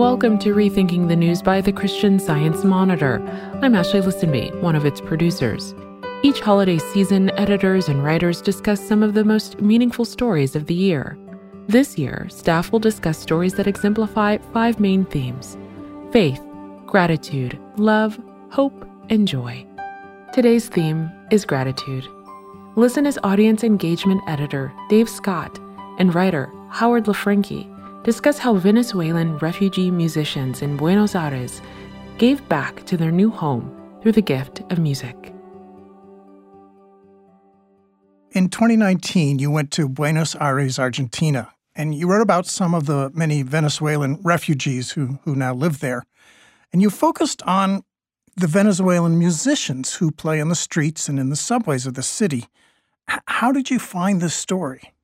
Welcome to Rethinking the News by the Christian Science Monitor. I'm Ashley Lisenby, one of its producers. Each holiday season, editors and writers discuss some of the most meaningful stories of the year. This year, staff will discuss stories that exemplify five main themes faith, gratitude, love, hope, and joy. Today's theme is gratitude. Listen as audience engagement editor Dave Scott and writer Howard LaFranchi discuss how Venezuelan refugee musicians in Buenos Aires gave back to their new home through the gift of music. In 2019, you went to Buenos Aires, Argentina, and you wrote about some of the many Venezuelan refugees who, who now live there. And you focused on the Venezuelan musicians who play in the streets and in the subways of the city. H- how did you find this story?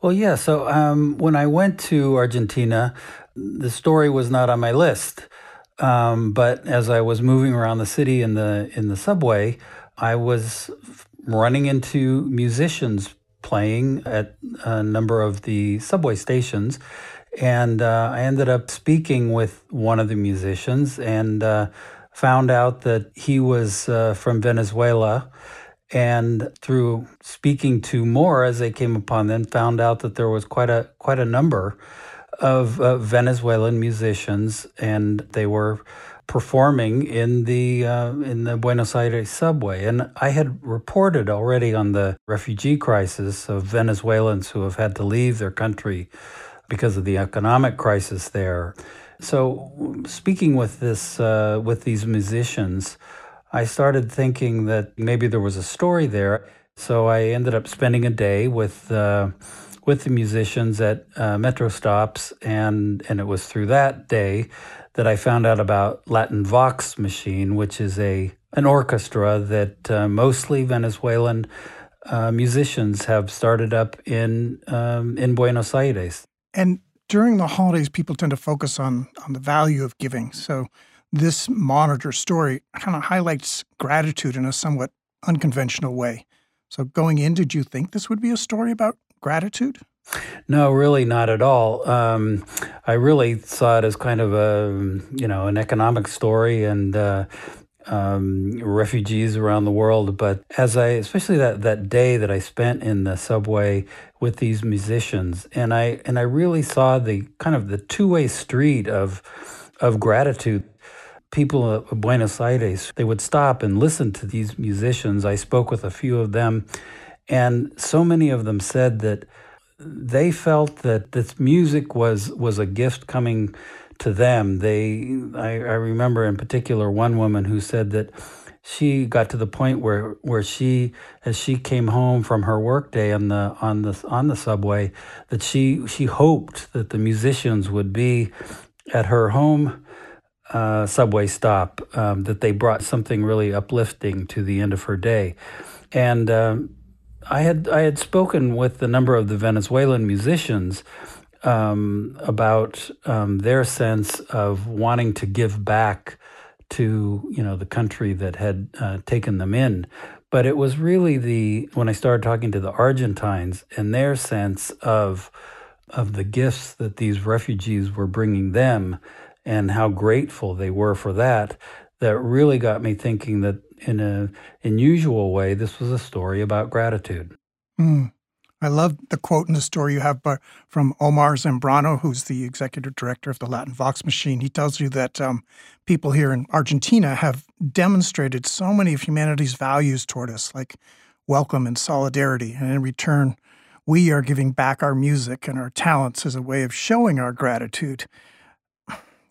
Well, yeah. So um, when I went to Argentina, the story was not on my list. Um, but as I was moving around the city in the in the subway, I was running into musicians playing at a number of the subway stations. And uh, I ended up speaking with one of the musicians and uh, found out that he was uh, from Venezuela and through speaking to more as they came upon them, found out that there was quite a quite a number of uh, Venezuelan musicians, and they were performing in the uh, in the Buenos Aires subway. And I had reported already on the refugee crisis of Venezuelans who have had to leave their country because of the economic crisis there. So, speaking with this uh, with these musicians. I started thinking that maybe there was a story there. So I ended up spending a day with uh, with the musicians at uh, Metro stops, and and it was through that day that I found out about Latin Vox Machine, which is a an orchestra that uh, mostly Venezuelan uh, musicians have started up in um, in Buenos Aires. And during the holidays, people tend to focus on on the value of giving. So this monitor story kind of highlights gratitude in a somewhat unconventional way. So, going in, did you think this would be a story about gratitude? No, really not at all. Um, I really saw it as kind of a, you know, an economic story and uh, um, refugees around the world. But as I, especially that, that day that I spent in the subway with these musicians, and I and I really saw the kind of the two way street of of gratitude people of Buenos Aires, they would stop and listen to these musicians. I spoke with a few of them, and so many of them said that they felt that this music was was a gift coming to them. They, I, I remember in particular one woman who said that she got to the point where where she as she came home from her workday on the on the on the subway that she she hoped that the musicians would be at her home uh, subway stop um, that they brought something really uplifting to the end of her day, and um, I had I had spoken with a number of the Venezuelan musicians um, about um, their sense of wanting to give back to you know the country that had uh, taken them in. But it was really the when I started talking to the Argentines and their sense of of the gifts that these refugees were bringing them and how grateful they were for that that really got me thinking that in a unusual way this was a story about gratitude. Mm. i love the quote in the story you have from omar zambrano who's the executive director of the latin vox machine. He tells you that um, people here in argentina have demonstrated so many of humanity's values toward us like welcome and solidarity. And in return we are giving back our music and our talents as a way of showing our gratitude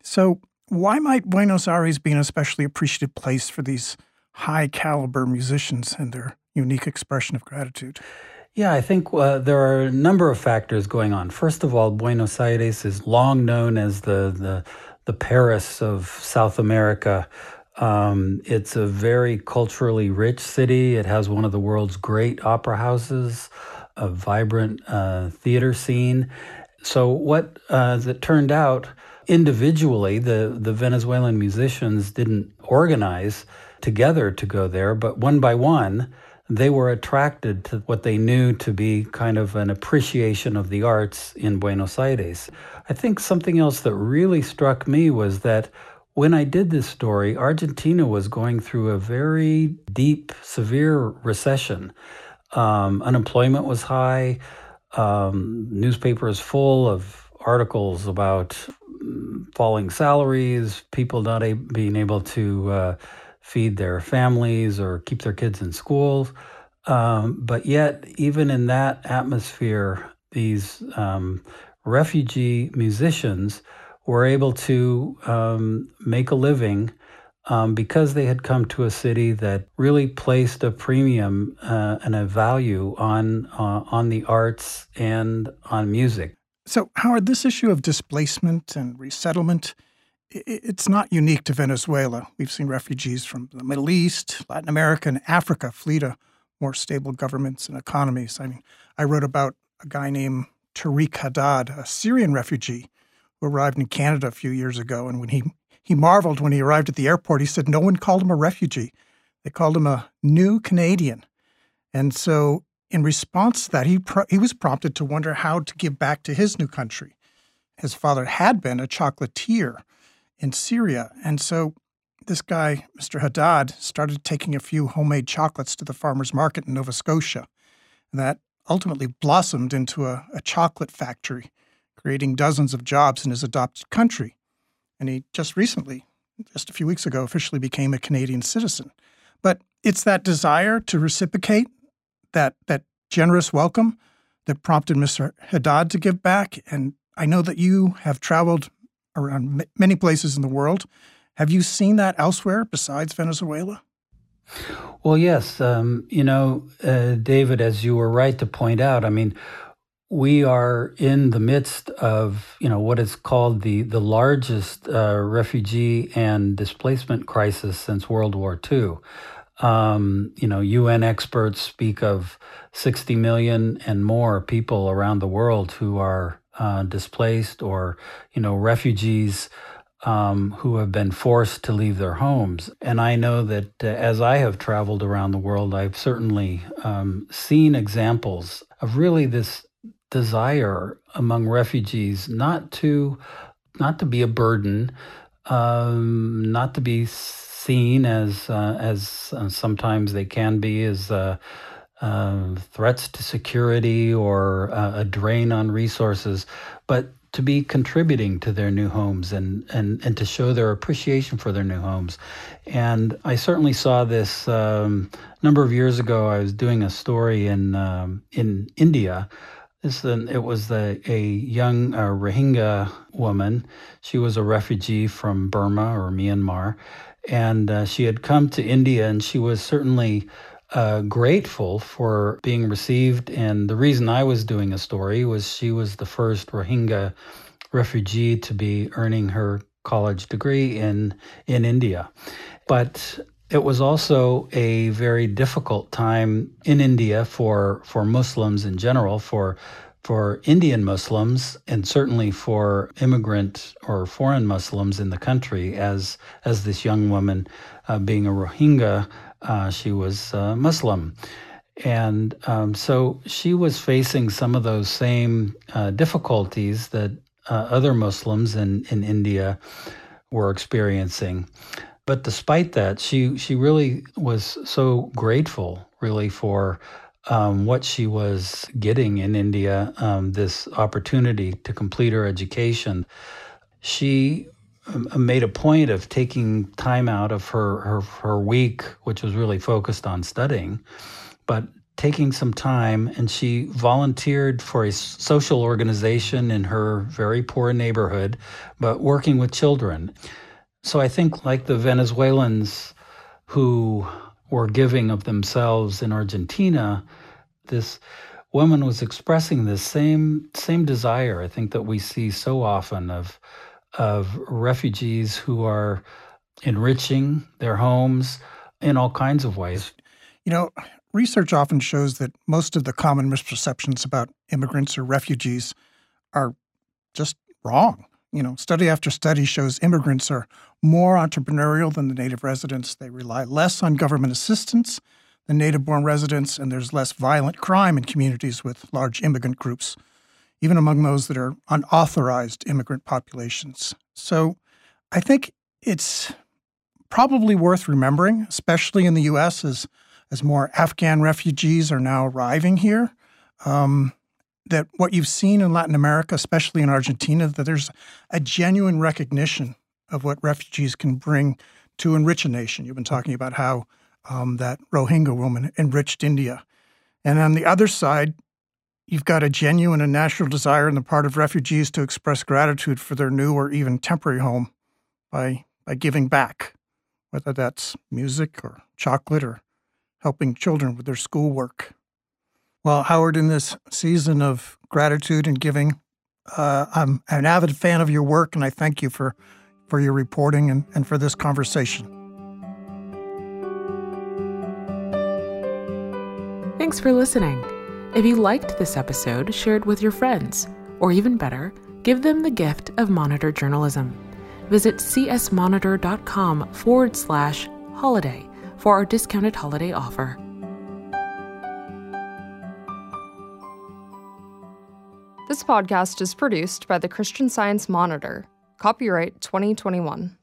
so, why might Buenos Aires be an especially appreciative place for these high caliber musicians and their unique expression of gratitude? Yeah, I think uh, there are a number of factors going on. First of all, Buenos Aires is long known as the the, the Paris of South America. Um, it's a very culturally rich city. It has one of the world's great opera houses, a vibrant uh, theater scene. So, what uh, as it turned out, individually, the, the Venezuelan musicians didn't organize together to go there, but one by one, they were attracted to what they knew to be kind of an appreciation of the arts in Buenos Aires. I think something else that really struck me was that when I did this story, Argentina was going through a very deep, severe recession. Um, unemployment was high. Um, newspapers full of articles about falling salaries, people not a- being able to uh, feed their families or keep their kids in schools. Um, but yet, even in that atmosphere, these um, refugee musicians were able to um, make a living um, because they had come to a city that really placed a premium uh, and a value on uh, on the arts and on music. So, Howard, this issue of displacement and resettlement, it's not unique to Venezuela. We've seen refugees from the Middle East, Latin America, and Africa flee to more stable governments and economies. I mean, I wrote about a guy named Tareq Hadhad, a Syrian refugee who arrived in Canada a few years ago. And when he, he marveled when he arrived at the airport, he said no one called him a refugee. They called him a new Canadian. And so, in response to that, he, pro- he was prompted to wonder how to give back to his new country. His father had been a chocolatier in Syria. And so, this guy, Mr. Hadhad, started taking a few homemade chocolates to the farmer's market in Nova Scotia. And that ultimately blossomed into a, a chocolate factory creating dozens of jobs in his adopted country. And he just recently, just a few weeks ago, officially became a Canadian citizen. But it's that desire to reciprocate, that, that generous welcome, that prompted Mr. Hadhad to give back. And I know that you have traveled around many places in the world. Have you seen that elsewhere besides Venezuela? Well, yes. Um, you know, uh, David, as you were right to point out, I mean, we are in the midst of you know what is called the the largest uh, refugee and displacement crisis since World War II. Um, you know, UN experts speak of 60 million and more people around the world who are uh, displaced or you know refugees. Um, who have been forced to leave their homes. And I know that uh, as I have traveled around the world, I've certainly um, seen examples of really this desire among refugees not to not to be a burden, um, not to be seen as uh, as uh, sometimes they can be as uh, uh threats to security or uh, a drain on resources, but to be contributing to their new homes and, and, and to show their appreciation for their new homes. And I certainly saw this um, a number of years ago. I was doing a story in um, in India this it was the, a young uh, Rohingya woman. She was a refugee from Burma or Myanmar, and uh, she had come to India, and she was certainly uh, grateful for being received. And the reason I was doing a story was she was the first Rohingya refugee to be earning her college degree in in India. But it was also a very difficult time in India for for Muslims in general, for for Indian Muslims, and certainly for immigrant or foreign Muslims in the country. As as this young woman, uh, being a Rohingya, uh, she was uh, Muslim. And um, so she was facing some of those same uh, difficulties that uh, other Muslims in, in India were experiencing. But despite that, she she really was so grateful, really for um, what she was getting in India, um, this opportunity to complete her education. She um, made a point of taking time out of her, her her week, which was really focused on studying, but taking some time and she volunteered for a social organization in her very poor neighborhood, but working with children. So I think, like the Venezuelans who were giving of themselves in Argentina, this woman was expressing this same same desire. I think that we see so often of of refugees who are enriching their homes in all kinds of ways. You know, research often shows that most of the common misperceptions about immigrants or refugees are just wrong. You know, study after study shows immigrants are more entrepreneurial than the native residents. They rely less on government assistance. than native born residents, and there's less violent crime in communities with large immigrant groups, even among those that are unauthorized immigrant populations. So I think it's probably worth remembering, especially in the US as, as more Afghan refugees are now arriving here. Um, that what you've seen in Latin America, especially in Argentina, that there's a genuine recognition of what refugees can bring to enrich a nation. You've been talking about how um, that Rohingya woman enriched India. And on the other side, you've got a genuine and natural desire on the part of refugees to express gratitude for their new or even temporary home by, by giving back, whether that's music or chocolate or helping children with their schoolwork. Well, Howard, in this season of gratitude and giving, uh, I'm an avid fan of your work, and I thank you for, for your reporting and, and for this conversation. Thanks for listening. If you liked this episode, share it with your friends, or even better, give them the gift of monitor journalism. Visit csmonitor.com forward slash holiday for our discounted holiday offer. This podcast is produced by the Christian Science Monitor. Copyright 2021.